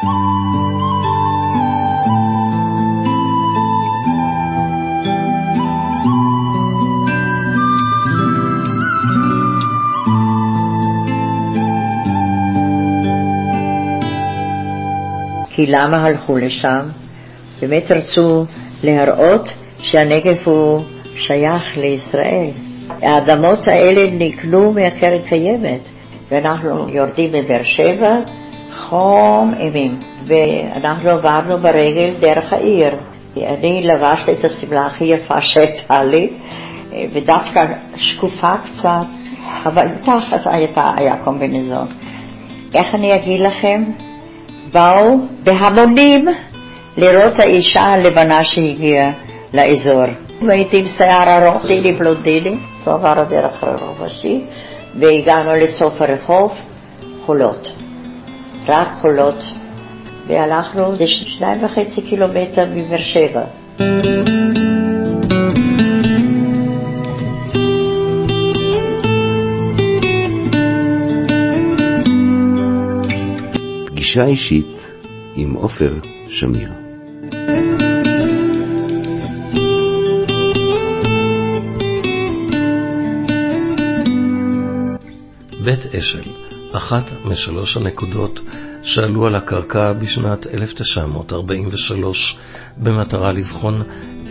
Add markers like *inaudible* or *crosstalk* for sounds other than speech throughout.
כי למה הלכו לשם? באמת רצו להראות שהנגב הוא שייך לישראל. האדמות האלה נקנו מהקרן קיימת, ואנחנו יורדים מבאר שבע, חום אימים, ואנחנו עברנו ברגל דרך העיר. אני לבשתי את השמלה הכי יפה שהייתה לי, ודווקא שקופה קצת, אבל תחת הייתה, היה קומבינזון. איך אני אגיד לכם? באו בהמונים לראות האישה הלבנה שהגיעה לאזור. והייתי עם שיער ארוך, דילי בלונדיני, עבר הדרך הרחוב ראשי, והגענו לסוף הרחוב, חולות. רק חולות. והלכנו, זה שניים וחצי קילומטר מבאר שבע. פגישה אישית עם עופר שמיר. בית אשל, אחת משלוש הנקודות שעלו על הקרקע בשנת 1943 במטרה לבחון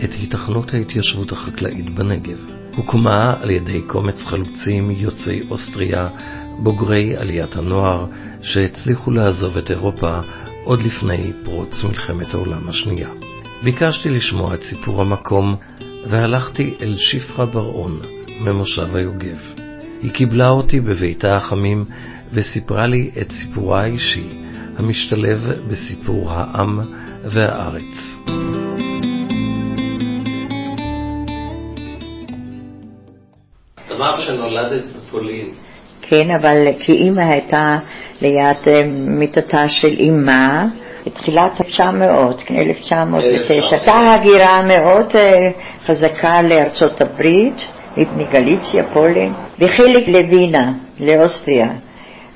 את היתכנות ההתיישבות החקלאית בנגב. הוקמה על ידי קומץ חלוצים יוצאי אוסטריה, בוגרי עליית הנוער, שהצליחו לעזוב את אירופה עוד לפני פרוץ מלחמת העולם השנייה. ביקשתי לשמוע את סיפור המקום והלכתי אל שפרה בר-און ממושב היוגב. היא קיבלה אותי בביתה החמים וסיפרה לי את סיפורה האישי המשתלב בסיפור העם והארץ. אמרת שנולדת בפולין. כן, אבל כי אימא הייתה ליד אה, מיטתה של אימה, בתחילת 1900, 1909, הייתה הגירה מאוד אה, חזקה לארצות הברית, מגליציה, פולין, וחלק לווינה, לאוסטריה.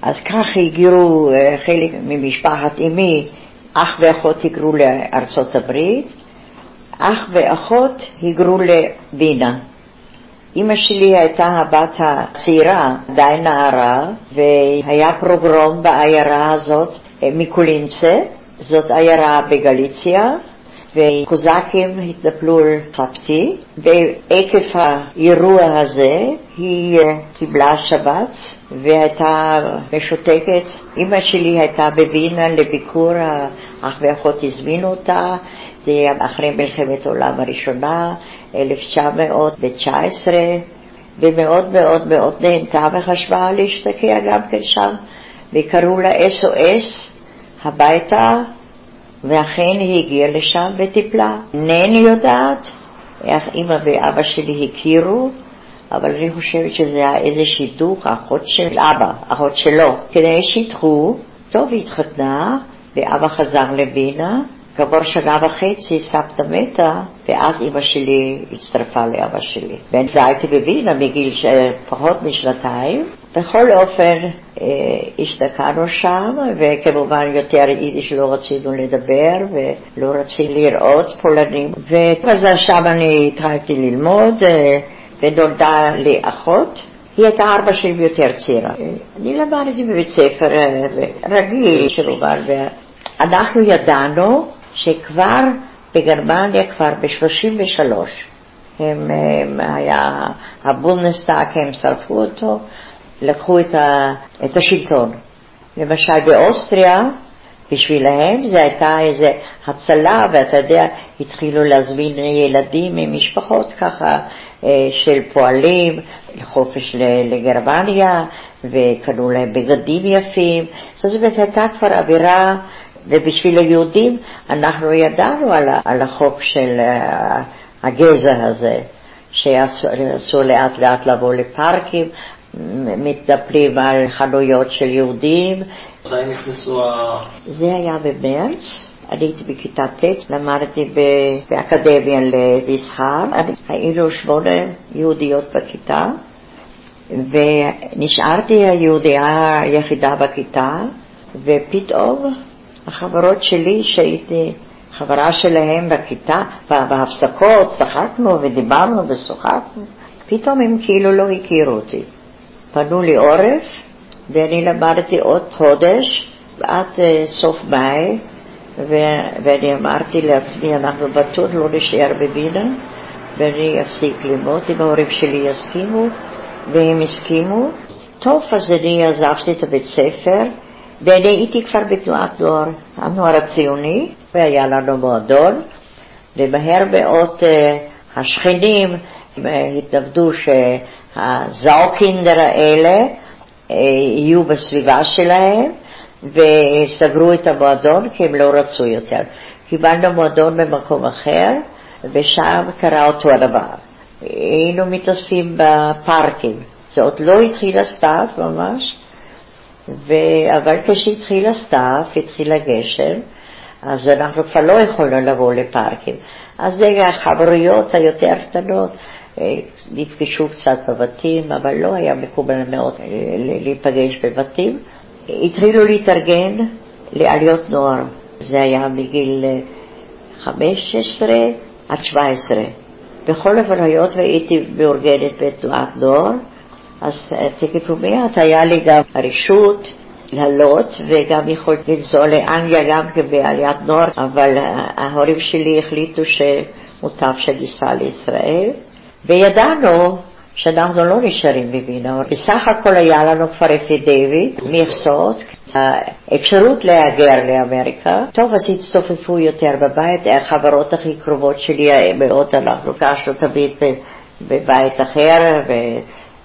אז כך הגירו אה, חלק ממשפחת אמי, אח ואחות היגרו לארצות הברית, אח ואחות היגרו לווינה. אימא שלי הייתה הבת הצעירה, די נערה, והיה פרוגרום בעיירה הזאת אה, מקולינצה, זאת עיירה בגליציה, וקוזקים התנפלו על סבתי, ועקב האירוע הזה היא אה, קיבלה שבץ והייתה משותקת. אימא שלי הייתה בווינה לביקור, אח ואחות הזמינו אותה, זה היה אחרי מלחמת העולם הראשונה, 1919, ומאוד מאוד מאוד נהנתה וחשבה להשתקע גם כן שם, וקראו לה SOS הביתה, ואכן היא הגיעה לשם וטיפלה. אינני יודעת איך אימא ואבא שלי הכירו, אבל אני חושבת שזה היה איזה שידוך, אחות של אבא, אחות שלו, כדי שידחו, טוב, היא התחתנה, ואבא חזר לווינה, כעבור שנה וחצי סבתא מתה, ואז אימא שלי הצטרפה לאבא שלי. והייתי בווינה מגיל פחות משנתיים. בכל אופן, אה, השתקענו שם, וכמובן יותר יידיש לא רצינו לדבר, ולא רצינו לראות פולנים. ואז שם אני התחלתי ללמוד, אה, ונולדה לי אחות. היא הייתה ארבע שנים יותר צעירה. אני למדתי בבית ספר אה, רגיל, כמובן, ואנחנו ידענו שכבר בגרמניה, כבר ב-33, הם, הם היה, הבונדסטאג, הם שרפו אותו, לקחו את, ה, את השלטון. למשל באוסטריה, בשבילהם זה הייתה איזו הצלה, ואתה יודע, התחילו להזמין ילדים ממשפחות ככה אה, של פועלים לחופש לגרמניה, וקנו להם בגדים יפים. זאת אומרת, הייתה כבר אווירה ובשביל היהודים אנחנו ידענו על, על החוק של uh, הגזע הזה, שאסור לאט לאט לבוא לפארקים, מתנפלים על חנויות של יהודים. מתי נכנסו ה... זה היה במרץ. אני הייתי בכיתה ט', למדתי באקדמיה למסחר, היינו שמונה יהודיות בכיתה, ונשארתי היהודייה היחידה בכיתה, ופתאום החברות שלי, שהייתי חברה שלהם בכיתה, בהפסקות צחקנו ודיברנו ושוחחנו, פתאום הם כאילו לא הכירו אותי. פנו לי עורף, ואני למדתי עוד חודש, עד אה, סוף מאי, ואני אמרתי לעצמי, אנחנו בטוח לא נשאר בווינה, ואני אפסיק ללמוד אם ההורים שלי יסכימו, והם הסכימו. טוב, אז אני עזבתי את הבית ספר, ואני הייתי כבר בתנועת נוער, הנוער הציוני, והיה לנו מועדון, ומהר מאוד אה, השכנים אה, התנגדו שהזאוקינדר האלה אה, יהיו בסביבה שלהם, וסגרו את המועדון כי הם לא רצו יותר. קיבלנו מועדון במקום אחר, ושם קרה אותו הדבר. היינו מתאספים בפארקים. זה עוד לא התחיל הסתיו ממש, ו... אבל כשהתחיל הסתיו, התחיל הגשם, אז אנחנו כבר לא יכולנו לבוא לפארקים. אז זה החברויות היותר קטנות, נפגשו קצת בבתים, אבל לא היה מקובל מאוד אה, להיפגש בבתים. התחילו להתארגן לעליות נוער, זה היה מגיל 15 אה, עד 17. בכל אופן, היות והייתי מאורגנת בתנועת נוער, אז תכף ומיד היה לי גם הרשות לעלות, וגם יכולתי לנסוע לאנגליה גם כן בעליית נוער, אבל ההורים שלי החליטו שמוטב שניסע לישראל, וידענו שאנחנו לא נשארים בווינה. בסך הכל היה לנו כבר אפי דיוויד, מכסות, האפשרות להגר לאמריקה. טוב, אז הצטופפו יותר בבית, החברות הכי קרובות שלי מאוד, נפגשנו תמיד בבית אחר, ו...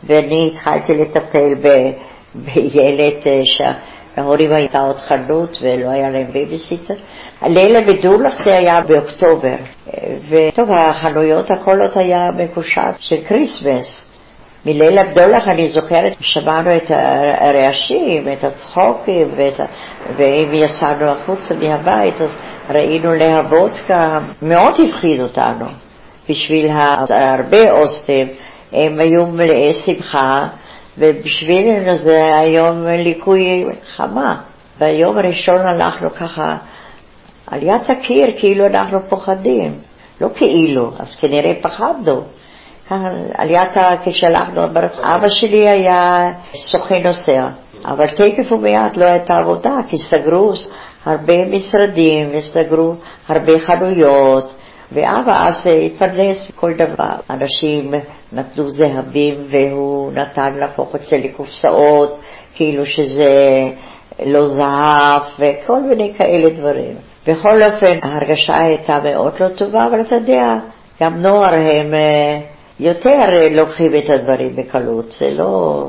ואני התחלתי לטפל ב... בילד אה, שההורים הייתה עוד חנות ולא היה להם בייביסיטר. ליל הבדולח זה היה באוקטובר, וטוב, החנויות, הכל היה מקושט של כריסמס. מליל הבדולח אני זוכרת, שמענו את הרעשים, את הצחוקים, ואת, ואם יצאנו החוצה מהבית, אז ראינו להוודקה, מאוד הפחיד אותנו. בשביל הרבה אוסטים, הם היו מלאי שמחה, ובשבילנו זה היום ליקוי חמה. ביום הראשון הלכנו ככה על יד הקיר, כאילו אנחנו פוחדים. לא כאילו, אז כנראה פחדנו. על יד כשהלכנו, אבא שלי היה סוכן נוסע, אבל תקף ומיד לא הייתה עבודה, כי סגרו הרבה משרדים וסגרו הרבה חנויות, ואבא אז התפרנס כל דבר. אנשים נתנו זהבים והוא נתן להפוך את זה לקופסאות, כאילו שזה לא זהב, וכל מיני כאלה דברים. בכל אופן, ההרגשה הייתה מאוד לא טובה, אבל אתה יודע, גם נוער הם אה, יותר לוקחים את הדברים בקלות, זה לא...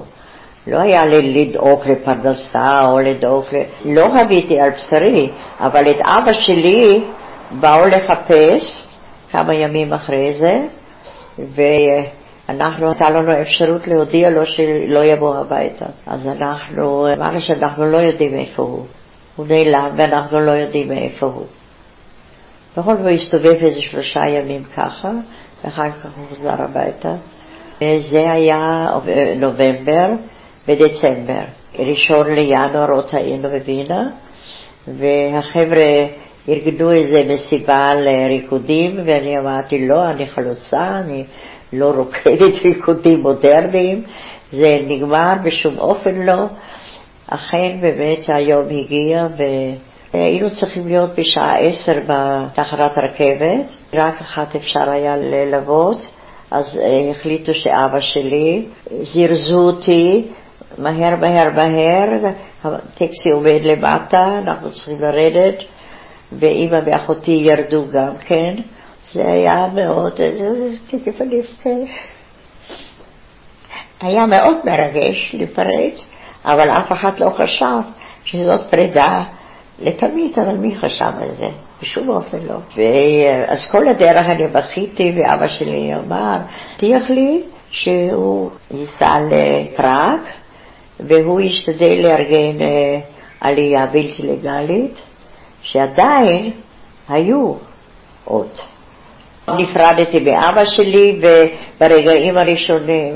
לא היה לי לדאוג לפרנסה או לדאוג ל... לא חוויתי על בשרי, אבל את אבא שלי באו לחפש כמה ימים אחרי זה, ואנחנו, הייתה לנו אפשרות להודיע לו שלא יבוא הביתה. אז אנחנו, אמרנו שאנחנו לא יודעים איפה הוא. הוא נעלם ואנחנו לא יודעים מאיפה הוא. זאת הוא הסתובב איזה שלושה ימים ככה, ואחר כך הוא חוזר הביתה. זה היה נובמבר ודצמבר. ראשון לינואר עוד היינו בווינה, והחבר'ה ארגנו איזה מסיבה לריקודים, ואני אמרתי, לא, אני חלוצה, אני לא רוקדת *laughs* ריקודים מודרניים, זה נגמר בשום אופן לא. אכן באמת היום הגיע והיינו צריכים להיות בשעה עשר בתחנת רכבת, רק אחת אפשר היה ללוות, אז אה, החליטו שאבא שלי, זירזו אותי מהר מהר מהר, הטקסי עומד למטה, אנחנו צריכים לרדת, ואימא ואחותי ירדו גם כן, זה היה מאוד, תכף אני אבכה. היה מאוד מרגש להיפרד. אבל אף אחד לא חשב שזאת פרידה לתמיד, אבל מי חשב על זה? בשום אופן לא. אז כל הדרך אני בכיתי, ואבא שלי אמר, הבטיח לי שהוא ייסע לפראג, והוא ישתדל לארגן אה, עלייה בלתי לגלית, שעדיין היו עוד. נפרדתי מאבא שלי, וברגעים הראשונים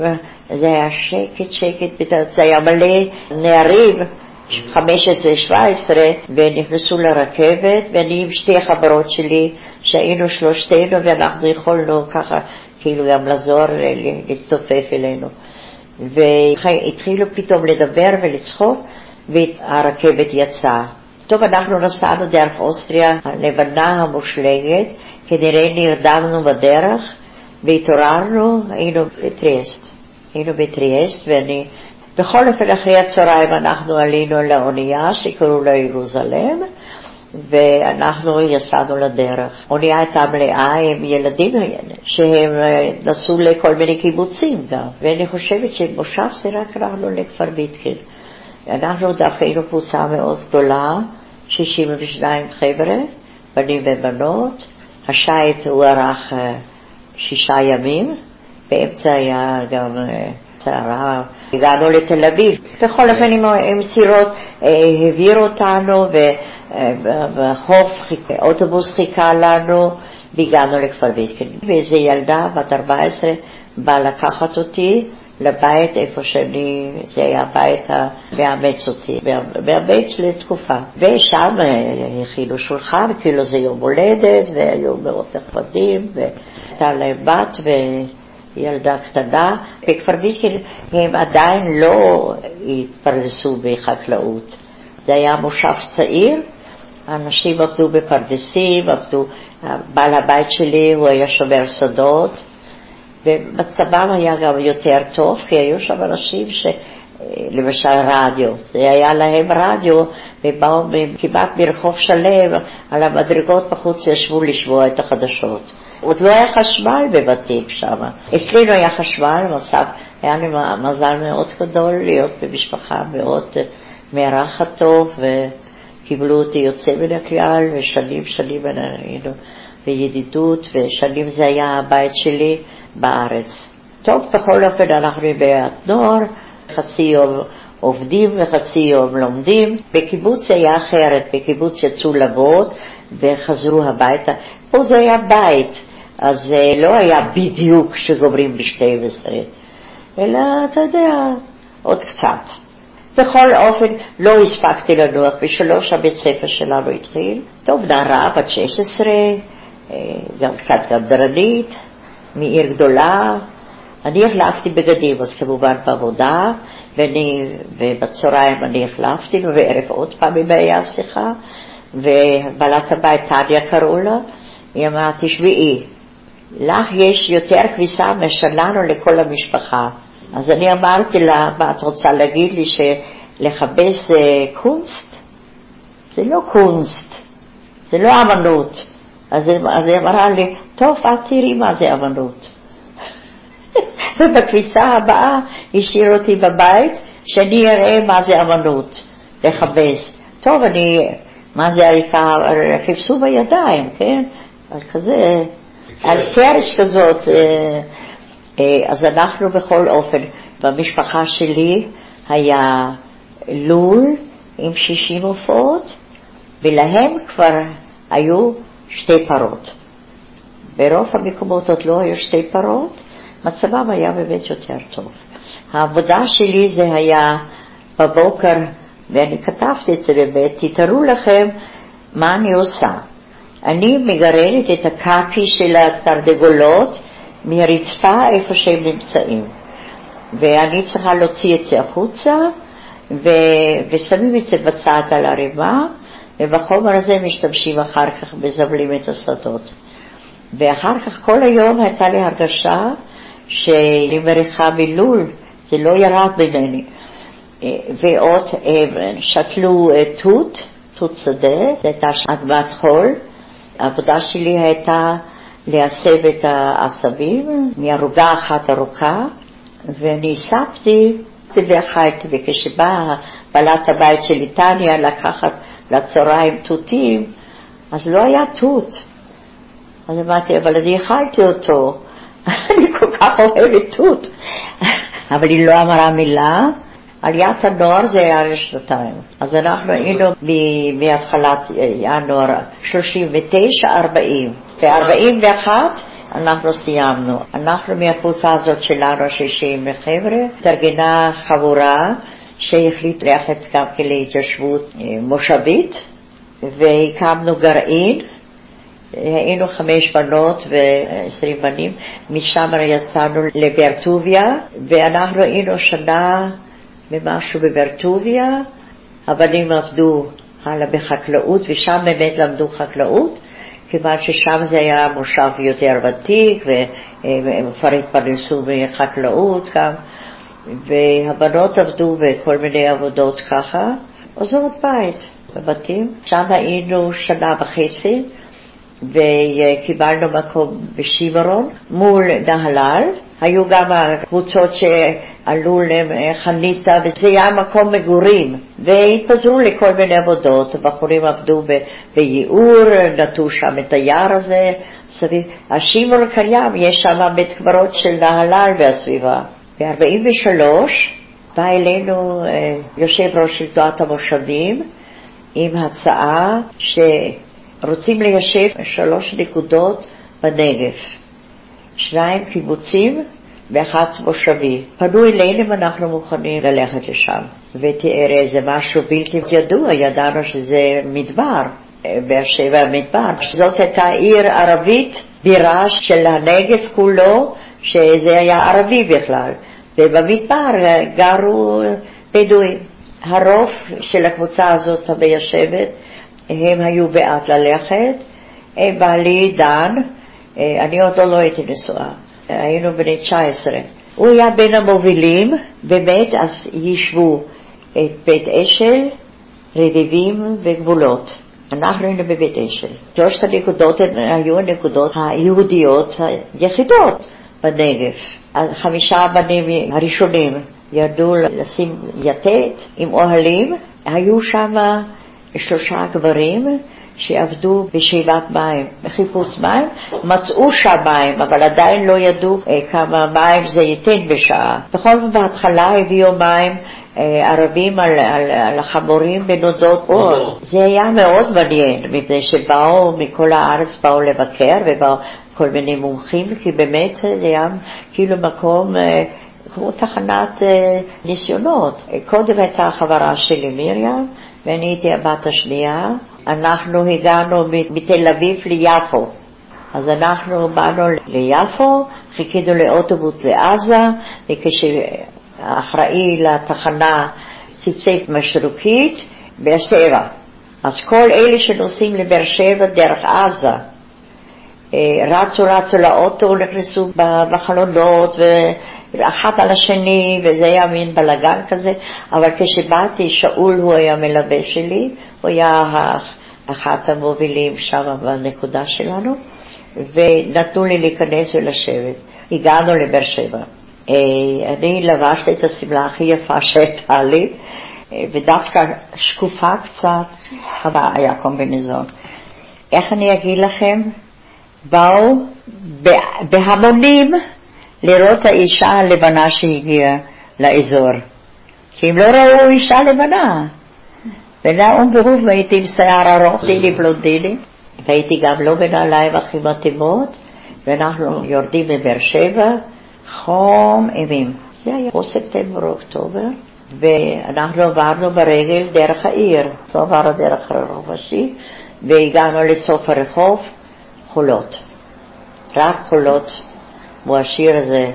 זה היה שקט, שקט, זה היה מלא נערים 15-17, ונכנסו לרכבת, ואני עם שתי חברות שלי, שהיינו שלושתנו, ואנחנו יכולנו ככה, כאילו גם לעזור, להצטופף אלינו. והתחילו פתאום לדבר ולצחוק, והרכבת יצאה. טוב, אנחנו נסענו דרך אוסטריה הלבנה המושלגת, כנראה נרדמנו בדרך, והתעוררנו, היינו בטריאסט. היינו בטריאסט, ואני, בכל אופן אחרי הצהריים אנחנו עלינו לאונייה שקראו לה ירוזלם, ואנחנו יצאנו לדרך. האונייה הייתה מלאה עם ילדים שהם נסעו לכל מיני קיבוצים גם, ואני חושבת שמושב זה רק אנחנו לכפר ביטקין. אנחנו דווקא היינו קבוצה מאוד גדולה, 62 חבר'ה, בנים ובנות. השייט הוארך שישה ימים, באמצע היה גם סערה, הגענו לתל אביב. בכל אופן עם סירות העבירו אותנו, ובחוף אוטובוס חיכה לנו, והגענו לכפר ויסקין. ואיזו ילדה בת 14 באה לקחת אותי לבית איפה שאני, זה היה הבית המאמץ אותי, מאמץ לתקופה. ושם הכינו שולחן, כאילו זה יום הולדת, והיו מאוד נחמדים, והייתה להם בת וילדה קטנה. בכפר ויסקין הם עדיין לא התפרנסו בחקלאות. זה היה מושב צעיר, אנשים עבדו בפרדסים, עבדו, בעל הבית שלי הוא היה שומר סודות. ומצבם היה גם יותר טוב, כי היו שם אנשים ש... למשל רדיו, זה היה להם רדיו, ובאו כמעט מרחוב שלם, על המדרגות בחוץ ישבו לשמוע את החדשות. עוד לא היה חשמל בבתים שם. אצלנו היה חשמל, מצב, היה לי מזל מאוד גדול להיות במשפחה מאוד מארחת טוב, וקיבלו אותי יוצא מן הכלל, ושנים שנים היינו בידידות, ושנים זה היה הבית שלי. בארץ. טוב, בכל אופן אנחנו נוער, חצי יום עובדים וחצי יום לומדים. בקיבוץ היה אחרת, בקיבוץ יצאו לעבוד וחזרו הביתה. פה זה היה בית, אז זה לא היה בדיוק שגומרים ב-12, אלא, אתה יודע, עוד קצת. בכל אופן, לא הספקתי לנוח, בשלוש הבית ספר שלנו התחיל. טוב, נערה בת 16, גם קצת גמדרנית, מעיר גדולה. אני החלפתי בגדים, אז כמובן בעבודה, ואני, ובצהריים אני החלפתי, ובערב עוד פעם אם היה שיחה, ובעלת הבית טניה קראו לה, היא אמרה, תשמעי, לך יש יותר כביסה מאשר לנו לכל המשפחה. אז אני אמרתי לה, מה את רוצה להגיד לי שלכבס זה קונסט? זה לא קונסט, זה לא אמנות. אז, אז היא אמרה לי, טוב, את תראי מה זה אמנות. *laughs* ובכביסה הבאה השאיר אותי בבית, שאני אראה מה זה אמנות, לכבס. טוב, אני, מה זה העיקר, חיפשו בידיים, כן? על כזה, על פרש כזאת. אה, אה, אז אנחנו בכל אופן, במשפחה שלי היה לול עם 60 עופות, ולהם כבר היו שתי פרות. ברוב המקומות עוד לא היו שתי פרות, מצבם היה באמת יותר טוב. העבודה שלי זה היה בבוקר, ואני כתבתי את זה באמת, תתארו לכם מה אני עושה. אני מגרדת את הקקי של התרדגולות מהרצפה איפה שהם נמצאים. ואני צריכה להוציא את זה החוצה, ו... ושמים את זה בצד על הרימה, ובחומר הזה משתמשים אחר כך, מזבלים את השדות. ואחר כך כל היום הייתה לי הרגשה שאני מריחה מלול, זה לא ירד ממני. ועוד שתלו תות, תות שדה, זו הייתה אדמת חול. העבודה שלי הייתה להסב את העשבים מערוגה אחת ארוכה, ואני הספתי ואכלתי, וכשבאה בעלת הבית שלי, טניה, לקחת לצהריים תותים, אז לא היה תות. אז אמרתי, אבל אני אכלתי אותו, *laughs* אני כל כך אוהבת תות. *laughs* אבל היא לא אמרה מילה. עליית הנוער זה היה לשנתיים. אז אנחנו היינו מהתחלת ינואר 39-40. ב-41 אנחנו סיימנו. אנחנו מהקבוצה הזאת שלנו, 60 חבר'ה, התארגנה חבורה שהחליט ללכת גם כן להתיישבות אה, מושבית, והקמנו גרעין. היינו חמש בנות ועשרים בנים, משם יצאנו לברטוביה, ואנחנו היינו שנה ומשהו בברטוביה, הבנים עבדו הלאה בחקלאות, ושם באמת למדו חקלאות, כיוון ששם זה היה מושב יותר ותיק, והם כבר התפרנסו מחקלאות גם, והבנות עבדו בכל מיני עבודות ככה, עוזרות בית בבתים. שם היינו שנה וחצי, וקיבלנו מקום בשימרון מול נהלל. היו גם הקבוצות שעלו לחניתה, וזה היה מקום מגורים, והתפזרו לכל מיני עבודות. הבחורים עבדו בייעור, נטו שם את היער הזה סביב. השימרון קיים, יש שם בית קברות של נהלל והסביבה. ב-43' בא אלינו אה, יושב ראש של תנועת המושבים עם הצעה שרוצים ליישב שלוש נקודות בנגב, שניים קיבוצים ואחת מושבי. פנו אלינו אם אנחנו מוכנים ללכת לשם, ותראה, זה משהו בלתי ידוע, ידענו שזה מדבר. באר שבע מדבר. זאת הייתה עיר ערבית, בירה של הנגב כולו, שזה היה ערבי בכלל, ובמדבר גרו בדואים. הרוב של הקבוצה הזאת המיישבת, הם היו בעד ללכת. בעלי דן, אני עוד לא הייתי נשואה, היינו בני 19. הוא היה בין המובילים, באמת אז יישבו את בית אשל, רביבים וגבולות. אנחנו היינו בבית אשל. שלושת הנקודות היו הנקודות היהודיות היחידות. בנגב. חמישה הבנים הראשונים ירדו לשים יתד עם אוהלים, היו שם שלושה גברים שעבדו בשאיבת מים, בחיפוש מים, מצאו שם מים, אבל עדיין לא ידעו אה, כמה מים זה ייתן בשעה. בכל זאת בהתחלה הביאו מים אה, ערבים על, על, על החמורים בנודות אור. זה היה מאוד מעניין, מפני שבאו מכל הארץ, באו לבקר ובאו כל מיני מומחים, כי באמת זה היה כאילו מקום אה, כמו תחנת אה, ניסיונות. קודם הייתה חברה שלי מרים, ואני הייתי הבת השנייה. אנחנו הגענו מתל אביב ליפו. אז אנחנו באנו ליפו, חיכינו לאוטובוס לעזה, וכשהאחראי לתחנה צפצף משרוקית, שבע. אז כל אלה שנוסעים לבאר שבע דרך עזה, אה, רצו רצו לאוטו, נכנסו בחלונות ואחת על השני, וזה היה מין בלאגן כזה, אבל כשבאתי, שאול הוא היה מלווה שלי, הוא היה אחת המובילים שם בנקודה שלנו, ונתנו לי להיכנס ולשבת. הגענו לבאר שבע. אה, אני לבשתי את השמלה הכי יפה שהייתה לי, אה, ודווקא שקופה קצת, היה קומבינזון. איך אני אגיד לכם? באו בהמונים לראות האישה הלבנה שהגיעה לאזור, כי הם לא ראו אישה לבנה. ונאום ברוב והייתי עם שיער ארוך, דילי בלונדיני, והייתי גם לא בנעליים הכי מתאימות, ואנחנו יורדים מבאר שבע, חום אימים. זה היה או ספטמבר או אוקטובר, ואנחנו עברנו ברגל דרך העיר, לא עברנו דרך הרחוב ראשי, והגענו לסוף הרחוב, חולות. רק חולות, כמו השיר הזה,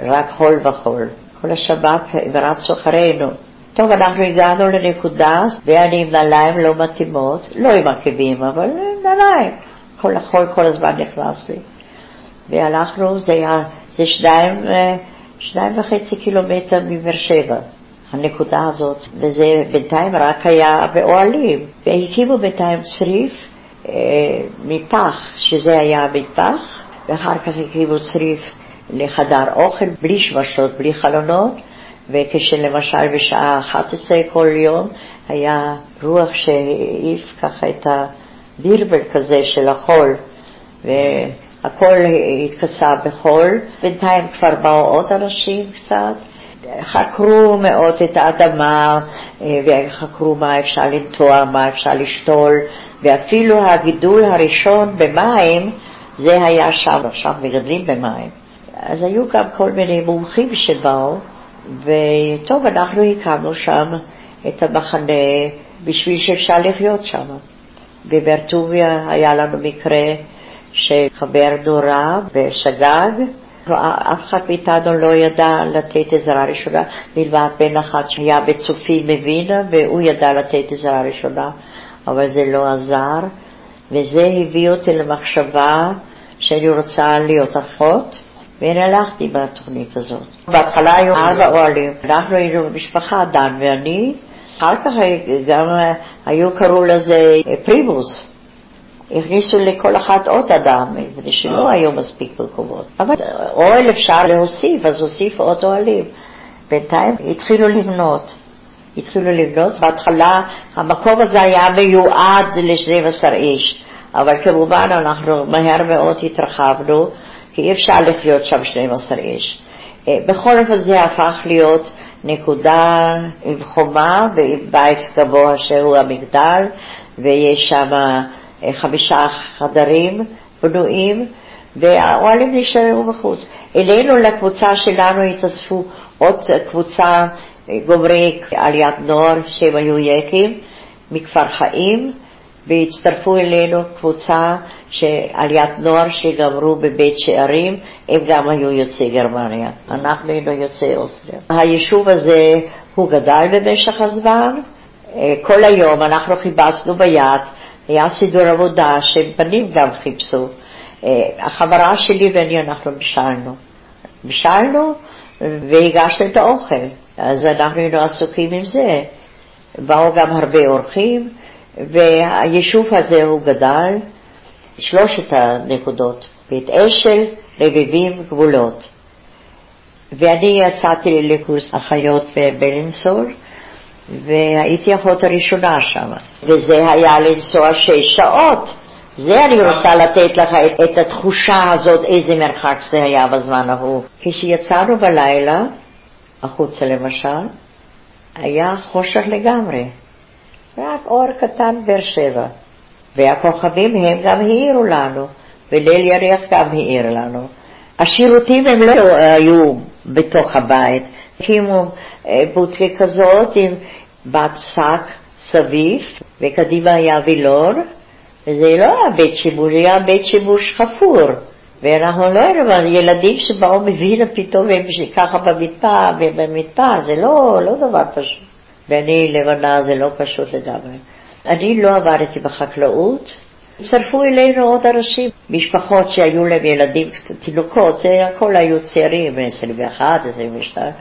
רק חול וחול. כל השבת הם רצו אחרינו. טוב, אנחנו הגענו לנקודה, ואני עם נעליים לא מתאימות, לא עם עקבים, אבל עם נעליים. כל החול כל הזמן נכנס לי. והלכנו, זה היה, זה שניים, שניים וחצי קילומטר מבאר שבע. הנקודה הזאת, וזה בינתיים רק היה באוהלים, והקימו בינתיים צריף אה, מפח, שזה היה מפח, ואחר כך הקימו צריף לחדר אוכל, בלי שמשות, בלי חלונות, וכשלמשל בשעה 11 כל יום היה רוח שהעיף ככה את הבירבל כזה של החול, והכל התכסה בחול. בינתיים כבר באו עוד אנשים קצת, חקרו מאוד את האדמה, אה, וחקרו מה אפשר לנטוע, מה אפשר לשתול, ואפילו הגידול הראשון במים, זה היה שם, עכשיו מגדלים במים. אז היו גם כל מיני מומחים שבאו, וטוב, אנחנו הקמנו שם את המחנה בשביל שאפשר לחיות שם. בברטוביה היה לנו מקרה שחבר נורה בשגג, אף אחד מאיתנו לא ידע לתת עזרה ראשונה, מלבד בן אחד שהיה בצופים מווינה, והוא ידע לתת עזרה ראשונה, אבל זה לא עזר, וזה הביא אותי למחשבה שאני רוצה להיות אחות, והנה הלכתי בתוכנית הזאת. בהתחלה היו ארבע אוהלים, אנחנו היינו במשפחה, דן ואני, אחר כך גם היו, קראו לזה פרימוס. הכניסו לכל אחת עוד אדם, כדי שלא היו מספיק מקומות. אבל אוהל אפשר להוסיף, אז הוסיפו עוד אוהלים. בינתיים התחילו לבנות. התחילו לבנות, בהתחלה המקום הזה היה מיועד ל-12 איש, אבל כמובן אנחנו מהר מאוד התרחבנו, כי אי אפשר לחיות שם 12 איש. בכל אופן זה הפך להיות נקודה עם חומה ועם בית גבוה שהוא המגדל, ויש שם חמישה חדרים בנויים, והאוהלים נשארו בחוץ. אלינו, לקבוצה שלנו, התאספו עוד קבוצה גומרי עליית נוער, שהם היו יקים, מכפר חיים, והצטרפו אלינו קבוצה עליית נוער שגמרו בבית שערים, הם גם היו יוצאי גרמניה. אנחנו היינו יוצאי אוסטריה. היישוב הזה, הוא גדל במשך הזמן. כל היום אנחנו חיפשנו ביד, היה סידור עבודה שבנים גם חיפשו. החברה שלי ואני, אנחנו בישלנו. בישלנו והגשנו את האוכל, אז אנחנו היינו עסוקים עם זה. באו גם הרבה אורחים, והיישוב הזה הוא גדל, שלושת הנקודות, בית אשל, רביבים, גבולות. ואני יצאתי לקורס אחיות בבלינסור, והייתי אחות הראשונה שם, וזה היה לנסוע שש שעות. זה אני רוצה לתת לך את, את התחושה הזאת, איזה מרחק זה היה בזמן ההוא. כשיצאנו בלילה, החוצה למשל, היה חושך לגמרי. רק אור קטן באר שבע. והכוכבים הם גם העירו לנו, וליל ירח גם העיר לנו. השירותים הם לא היו בתוך הבית, הקימו בוטקה כזאת עם בת שק סביב, וקדימה היה וילון, וזה לא היה בית שימוש, זה היה בית שימוש חפור. ואנחנו לא היינו, ילדים שבאו מווינה פתאום הם ככה במטבע, במטבע, זה לא, לא דבר פשוט. ואני לבנה זה לא פשוט לגמרי. אני לא עבדתי בחקלאות, הצטרפו אלינו עוד אנשים, משפחות שהיו להם ילדים, תינוקות, זה הכל היו צעירים, 21, 22,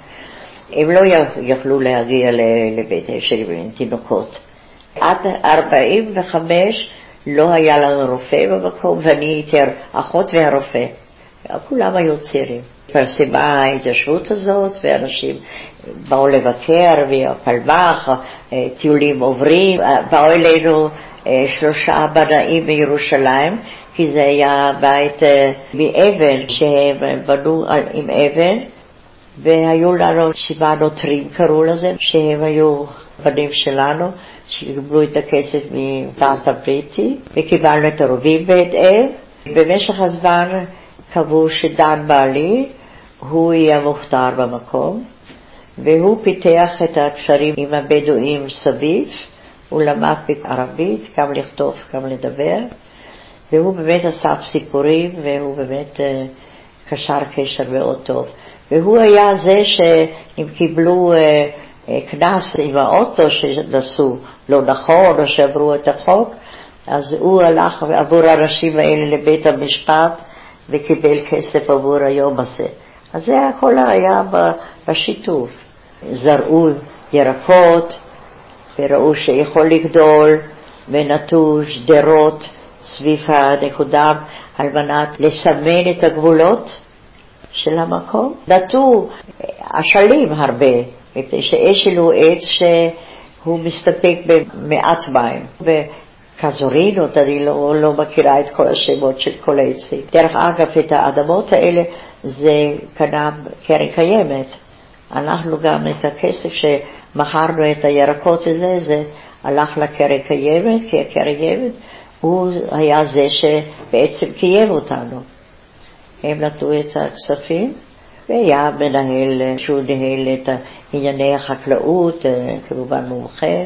הם לא יכלו להגיע לבית עם תינוקות. עד 45 לא היה לנו רופא במקום, ואני הייתי אחות והרופא. כולם היו צעירים. פרסמה ההתיישבות הזאת, ואנשים באו לבקר, והפלמ"ח, טיולים עוברים, באו אלינו שלושה בנאים מירושלים, כי זה היה בית מאבן שהם בנו עם אבן, והיו לנו שבעה נוטרים קראו לזה, שהם היו בנים שלנו, שקיבלו את הכסף מדת הבריטי, וקיבלנו את הרובים בהתאם. במשך הזמן קבעו שדן בעלי, הוא יהיה מוכתר במקום, והוא פיתח את הקשרים עם הבדואים סביב, הוא למד בערבית, גם לכתוב, גם לדבר, והוא באמת אסף סיפורים, והוא באמת קשר קשר מאוד טוב. והוא היה זה שאם קיבלו קנס עם האוטו שנסעו לא נכון או שעברו את החוק, אז הוא הלך עבור האנשים האלה לבית המשפט וקיבל כסף עבור היום הזה. אז זה הכל היה בשיתוף. זרעו ירקות וראו שיכול לגדול ונטו שדרות סביב הנקודה על מנת לסמן את הגבולות של המקום. נטו אשלים הרבה, מפני שאשל הוא עץ שהוא מסתפק במעט מים. וקזורינות, אני לא, לא מכירה את כל השמות של כל העצים. דרך אגב, את האדמות האלה זה קנה קרן קיימת. אנחנו גם את הכסף שמכרנו את הירקות וזה, זה הלך לקרן קיימת, כי הקרן קיימת הוא היה זה שבעצם קיים אותנו. הם נתנו את הכספים, והיה מנהל, שהוא ניהל את ענייני החקלאות, אה, כמובן מומחה,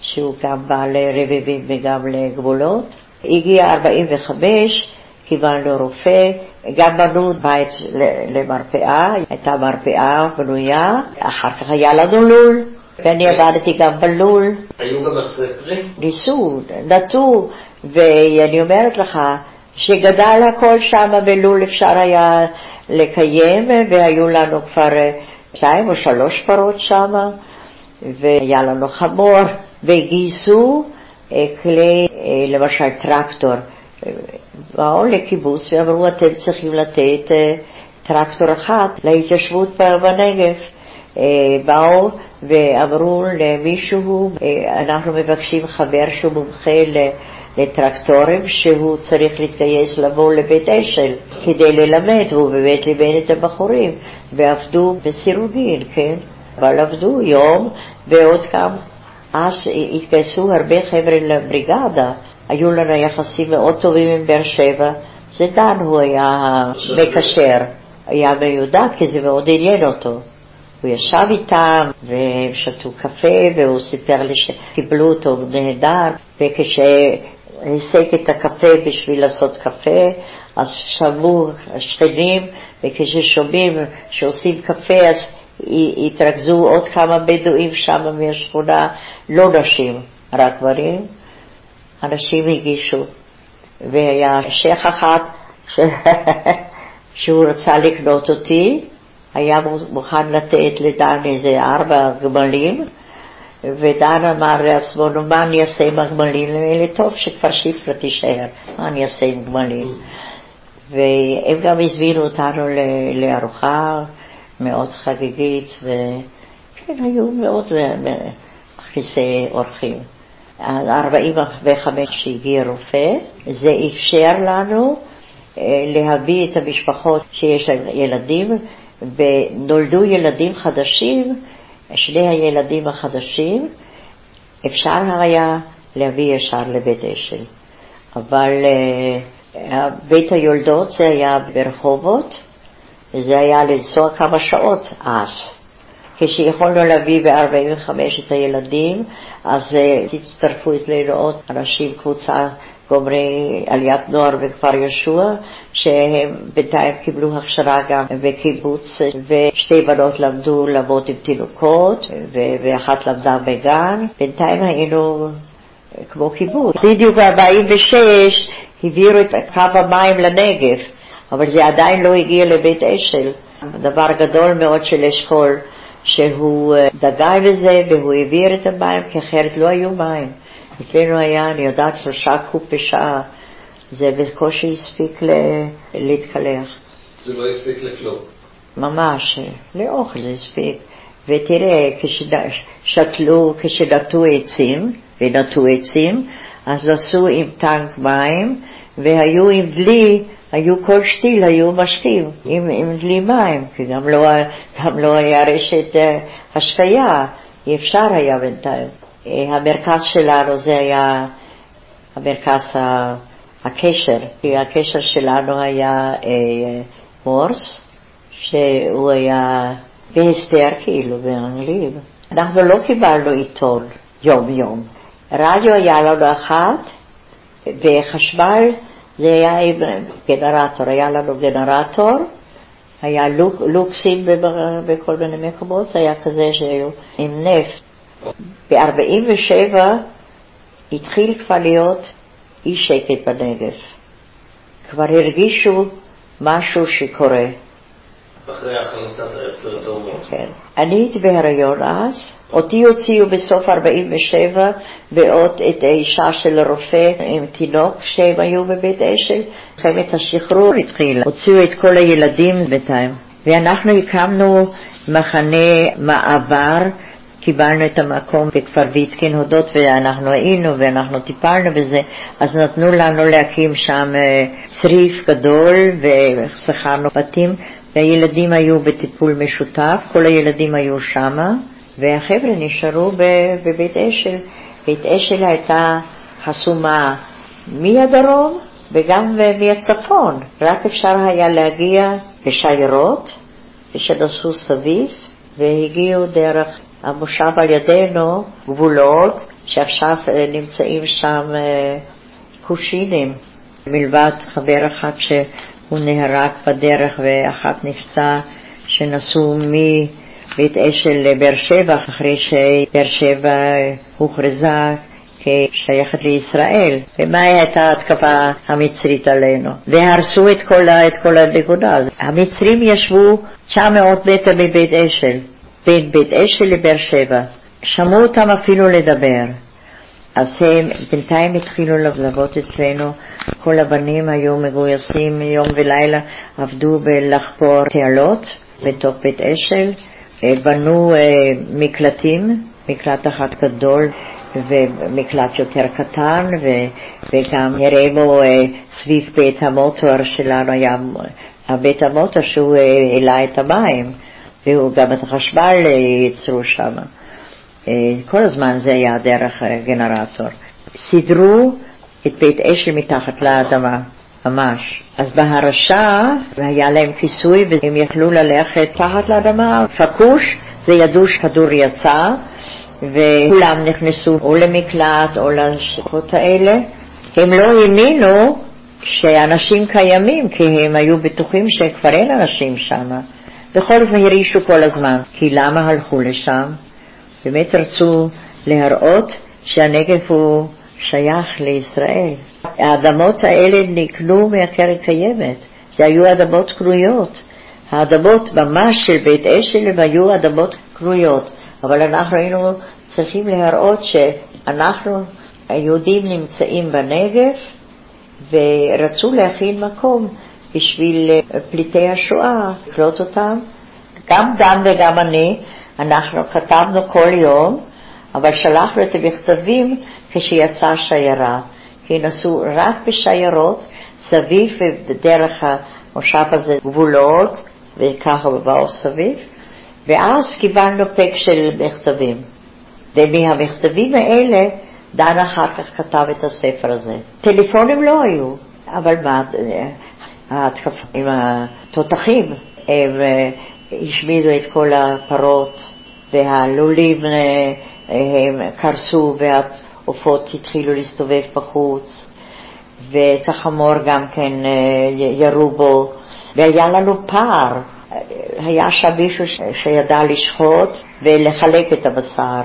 שהוא גם בא לרבבים וגם לגבולות. הגיע 45, קיבלנו רופא, גם בנו בית למרפאה, הייתה מרפאה בנויה, אחר כך היה לנו לול, ואני עבדתי גם בלול. היו גם עצי פרי? ניסו, נטו, ואני אומרת לך, שגדל הכל שם בלול אפשר היה לקיים, והיו לנו כבר שתיים או שלוש פרות שם, והיה לנו חמור, וגייסו אה, כלי, אה, למשל טרקטור. באו לקיבוץ ואמרו, אתם צריכים לתת אה, טרקטור אחת להתיישבות בנגב. באו ואמרו למישהו, אנחנו מבקשים חבר שהוא מומחה לטרקטורים שהוא צריך להתגייס לבוא לבית אשל כדי ללמד, והוא באמת לימד את הבחורים, ועבדו בסירוגין, כן? אבל עבדו יום ועוד כמה. אז התגייסו הרבה חבר'ה לבריגדה, היו לנו יחסים מאוד טובים עם באר שבע, זה דן הוא היה המקשר, היה מיודע כי זה מאוד עניין אותו. הוא ישב איתם והם שתו קפה והוא סיפר לי שקיבלו אותו נהדר וכש... העסק את הקפה בשביל לעשות קפה, אז שמעו השכנים, וכששומעים שעושים קפה אז התרכזו עוד כמה בדואים שם מהשכונה, לא נשים, רק גברים. אנשים הגישו, והיה שייח אחד ש... *laughs* שהוא רצה לקנות אותי, היה מוכן לתת לדן איזה ארבע גמלים, ודן אמר לעצמו, נו, מה אני אעשה עם הגמלים? אלה טוב שכבר שפרה תישאר, מה אני אעשה עם גמלים? והם גם הזמינו אותנו לארוחה מאוד חגיגית, וכן, היו מאוד מכניסי אורחים. ה-45 שהגיע רופא, זה אפשר לנו אה, להביא את המשפחות שיש להם ילדים, ונולדו ילדים חדשים שני הילדים החדשים, אפשר היה להביא ישר לבית אשל. אבל uh, בית היולדות זה היה ברחובות, וזה היה לנסוע כמה שעות אז. כשיכולנו להביא ב-45 את הילדים, אז הצטרפו אצלנו עוד אנשים, קבוצה גומרי עליית נוער בכפר יהושע, שהם בינתיים קיבלו הכשרה גם בקיבוץ, ושתי בנות למדו לעבוד עם תינוקות, ואחת למדה בגן. בינתיים היינו כמו קיבוץ. בדיוק ב-46 העבירו את קו המים לנגב, אבל זה עדיין לא הגיע לבית אשל. דבר גדול מאוד של אשכול, שהוא דגל בזה והוא העביר את המים, כי אחרת לא היו מים. אצלנו היה, אני יודעת, שלושה קוב בשעה, זה בקושי הספיק ל... להתקלח. זה לא הספיק לכלום. ממש, לאוכל זה הספיק. ותראה, כששתלו, כשנטו עצים, ונטו עצים, אז נסעו עם טנק מים, והיו עם דלי, היו כל שתיל, היו משקים עם, עם דלי מים, כי גם לא, גם לא היה רשת אה, השקיה, אי אפשר היה בינתיים. אה, המרכז שלנו זה היה המרכז הקשר, כי הקשר שלנו היה אה, מורס, שהוא היה בהסתר כאילו באנגלית. אנחנו לא קיבלנו עיתון יום-יום. רדיו היה לנו אחת, וחשמל זה היה גנרטור, היה לנו גנרטור, היה לוק, לוקסים בכל מיני מקומות, זה היה כזה שהיו עם נפט. ב-47 התחיל כבר להיות אי שקט בנגב. כבר הרגישו משהו שקורה. כן. אני הייתי בהריון אז, אותי הוציאו בסוף 47 ועוד את האישה של הרופא עם תינוק שהם היו בבית אשל. מלחמת השחרור התחילה, הוציאו את כל הילדים בינתיים. ואנחנו הקמנו מחנה מעבר קיבלנו את המקום בכפר ויטקין הודות ואנחנו היינו ואנחנו טיפלנו בזה, אז נתנו לנו להקים שם אה, צריף גדול ושכרנו בתים והילדים היו בטיפול משותף, כל הילדים היו שם והחבר'ה נשארו בבית אשל. בית אשל הייתה חסומה מהדרום וגם מהצפון, רק אפשר היה להגיע בשיירות שנסעו סביב והגיעו דרך המושב על ידינו, גבולות, שעכשיו אה, נמצאים שם אה, קושינים, מלבד חבר אחד שהוא נהרג בדרך ואחת נפצע, שנסעו מבית אשל לבאר שבע, אחרי שבאר שבע הוכרזה כשייכת לישראל. ומה הייתה ההתקפה המצרית עלינו? והרסו את כל, את כל הנקודה. המצרים ישבו 900 מטר מבית אשל, בין בית אשל לבאר שבע. שמעו אותם אפילו לדבר. אז הם בינתיים התחילו לעבוד אצלנו, כל הבנים היו מגויסים יום ולילה, עבדו בלחפור תעלות בתוך בית אשל, בנו אה, מקלטים, מקלט אחד גדול ומקלט יותר קטן, וגם נראה בו אה, סביב בית המוטור שלנו היה בית המוטור שהוא העלה את המים, וגם את החשמל ייצרו שם. אה, כל הזמן זה היה דרך גנרטור. סידרו את בית אשל מתחת לאדמה, ממש. אז בהרשה היה להם כיסוי והם יכלו ללכת תחת לאדמה, פקוש, זה ידעו שכדור יצא, וכולם נכנסו או למקלט או לשקות האלה. הם לא האמינו שאנשים קיימים, כי הם היו בטוחים שכבר אין אנשים שם. בכל אופן הרעישו כל הזמן. כי למה הלכו לשם? באמת רצו להראות שהנגב הוא שייך לישראל. האדמות האלה נקנו מהקרן קיימת, זה היו אדמות קרויות. האדמות ממש של בית אשל היו אדמות קרויות, אבל אנחנו היינו צריכים להראות שאנחנו, היהודים, נמצאים בנגב ורצו להכין מקום בשביל פליטי השואה, לקלוט אותם. גם דן וגם אני, אנחנו כתבנו כל יום, אבל שלחנו את המכתבים כשיצאה שיירה. כי נסעו רק בשיירות סביב דרך המושב הזה גבולות, וככה באו סביב, ואז קיבלנו פק של מכתבים. ומהמכתבים האלה דן אחר כך כתב את הספר הזה. טלפונים לא היו, אבל מה, ההתקפה עם התותחים, הם אה, השמידו את כל הפרות והלולים אה, הם קרסו והעופות התחילו להסתובב בחוץ וצחמור גם כן אה, ירו בו. והיה לנו פער, היה שם מישהו שידע לשחוט ולחלק את הבשר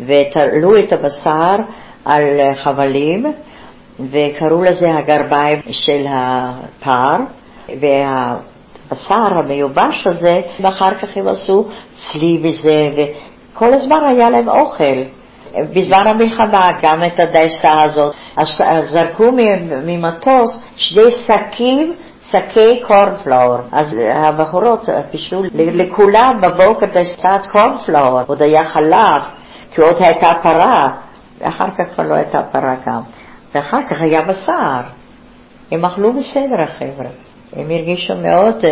ותלו את הבשר על חבלים וקראו לזה הגרביים של הפר והבשר המיובש הזה, ואחר כך הם עשו צלי וזה, וכל הזמן היה להם אוכל. בזמן המלחמה גם את הדייסה הזאת, אז זרקו ממטוס שני שקים, שקי קורנפלאור. אז הבחורות פישלו לכולם בבוקר דייסת קורנפלאור, עוד היה חלב, כי עוד הייתה פרה, ואחר כך כבר לא הייתה פרה גם. ואחר כך היה בשר. הם אכלו בסדר, החבר'ה. הם הרגישו מאוד uh,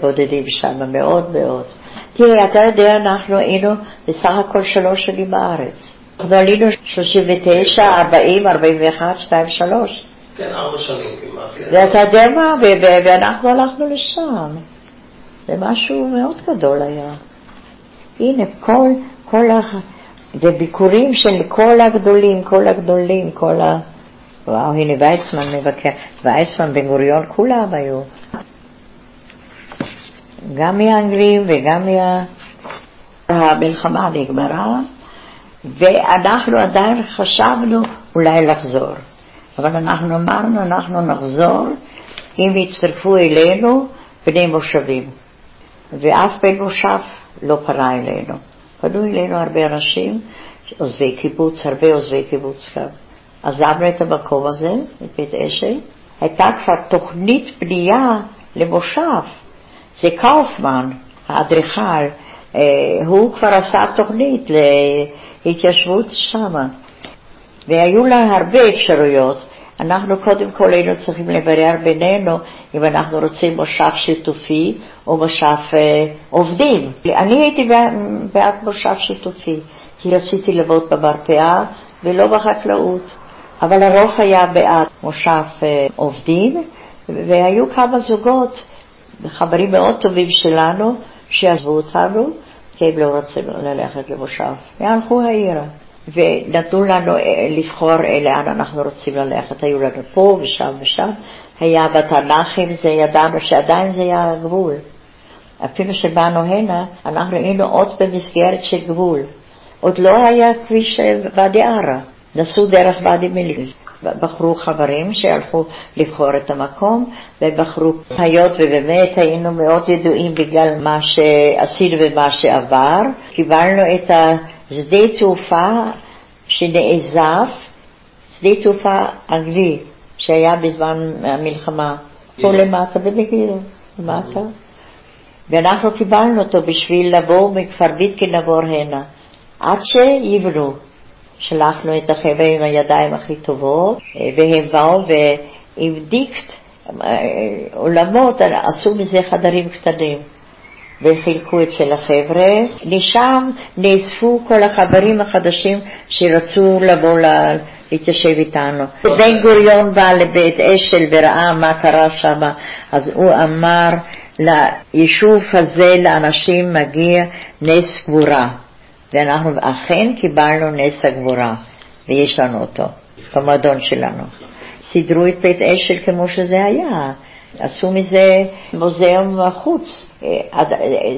בודדים שם, מאוד מאוד. תראה, אתה יודע, אנחנו היינו בסך הכל שלוש שנים בארץ. אנחנו עלינו 39, 40, 41, 2, 3. כן, ארבע שנים כמעט. כן. ואתה יודע מה, ואנחנו הלכנו לשם. זה משהו מאוד גדול היה. הנה, כל, כל ה... זה ביקורים של כל הגדולים, כל הגדולים, כל ה... וואו, הנה ויצמן מבקר, ויצמן, בן גוריון, כולם היו. גם מהאנגלים וגם מה... המלחמה נגמרה, ואנחנו עדיין חשבנו אולי לחזור. אבל אנחנו אמרנו, אנחנו נחזור אם יצטרפו אלינו בני מושבים. ואף בן מושב לא פנה אלינו. פנו אלינו הרבה אנשים, עוזבי קיבוץ, הרבה עוזבי קיבוץ גם. עזבנו את המקום הזה, את בית אשל. הייתה כבר תוכנית בנייה למושב. זה קאופמן, האדריכל, אה, הוא כבר עשה תוכנית להתיישבות שמה. והיו לה הרבה אפשרויות. אנחנו קודם כל היינו צריכים לברר בינינו אם אנחנו רוצים מושב שיתופי או מושב אה, עובדים. אני הייתי בעד מושב שיתופי, כי רציתי לעבוד במרפאה ולא בחקלאות, אבל הרוב היה בעד מושב אה, עובדים, והיו כמה זוגות, חברים מאוד טובים שלנו, שיעזבו אותנו, כי הם לא רצים ללכת למושב. והלכו העירה. ונתנו לנו אה, לבחור אה, לאן אנחנו רוצים ללכת. היו לנו פה ושם ושם. היה בתנ"כים, זה ידענו שעדיין זה היה הגבול. אפילו שבאנו הנה, אנחנו היינו עוד במסגרת של גבול. עוד לא היה כביש ואדי ערה, נסעו דרך ואדי מילי. בחרו חברים שהלכו לבחור את המקום, ובחרו, היות ובאמת היינו מאוד ידועים בגלל מה שעשינו ומה שעבר, קיבלנו את השדה תעופה שנעזב, שדה תעופה אנגלי שהיה בזמן המלחמה, פה למטה במגידו, למטה. ואנחנו קיבלנו אותו בשביל לבוא מכפר ביטקין לעבור הנה, עד שיבנו. שלחנו את החבר'ה עם הידיים הכי טובות, והם באו ועם דיקט, עולמות, עשו מזה חדרים קטנים. וחילקו אצל החבר'ה. משם נאספו כל החברים החדשים שרצו לבוא ל... להתיישב איתנו. בן גוריון בא לבית אשל וראה מה קרה שם, אז הוא אמר ליישוב הזה לאנשים מגיע נס גבורה. ואנחנו אכן קיבלנו נס הגבורה, ויש לנו אותו במועדון שלנו. סידרו את בית אשל כמו שזה היה, עשו מזה מוזיאום חוץ.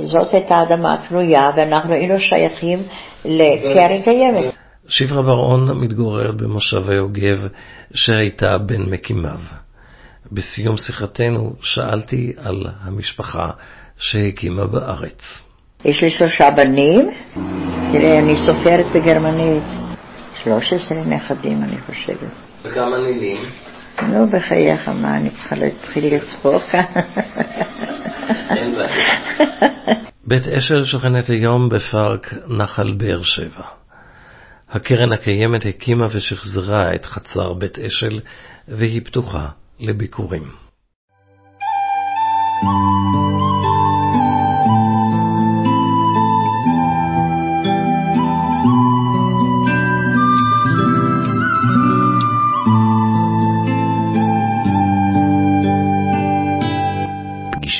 זאת הייתה אדמה קנויה, ואנחנו היינו שייכים לקרן קיימת. שפרה בר-און מתגוררת במושבי יוגב, שהייתה בין מקימיו. בסיום שיחתנו שאלתי על המשפחה שהקימה בארץ. יש לי שלושה בנים, תראה, אני סופרת בגרמנית. 13 נכדים, אני חושבת. וכמה נינים? נו, בחייך, מה, אני צריכה להתחיל לצחוק? אין בעיה. *laughs* בית אשל שוכנת היום בפארק נחל באר שבע. הקרן הקיימת הקימה ושחזרה את חצר בית אשל, והיא פתוחה לביקורים.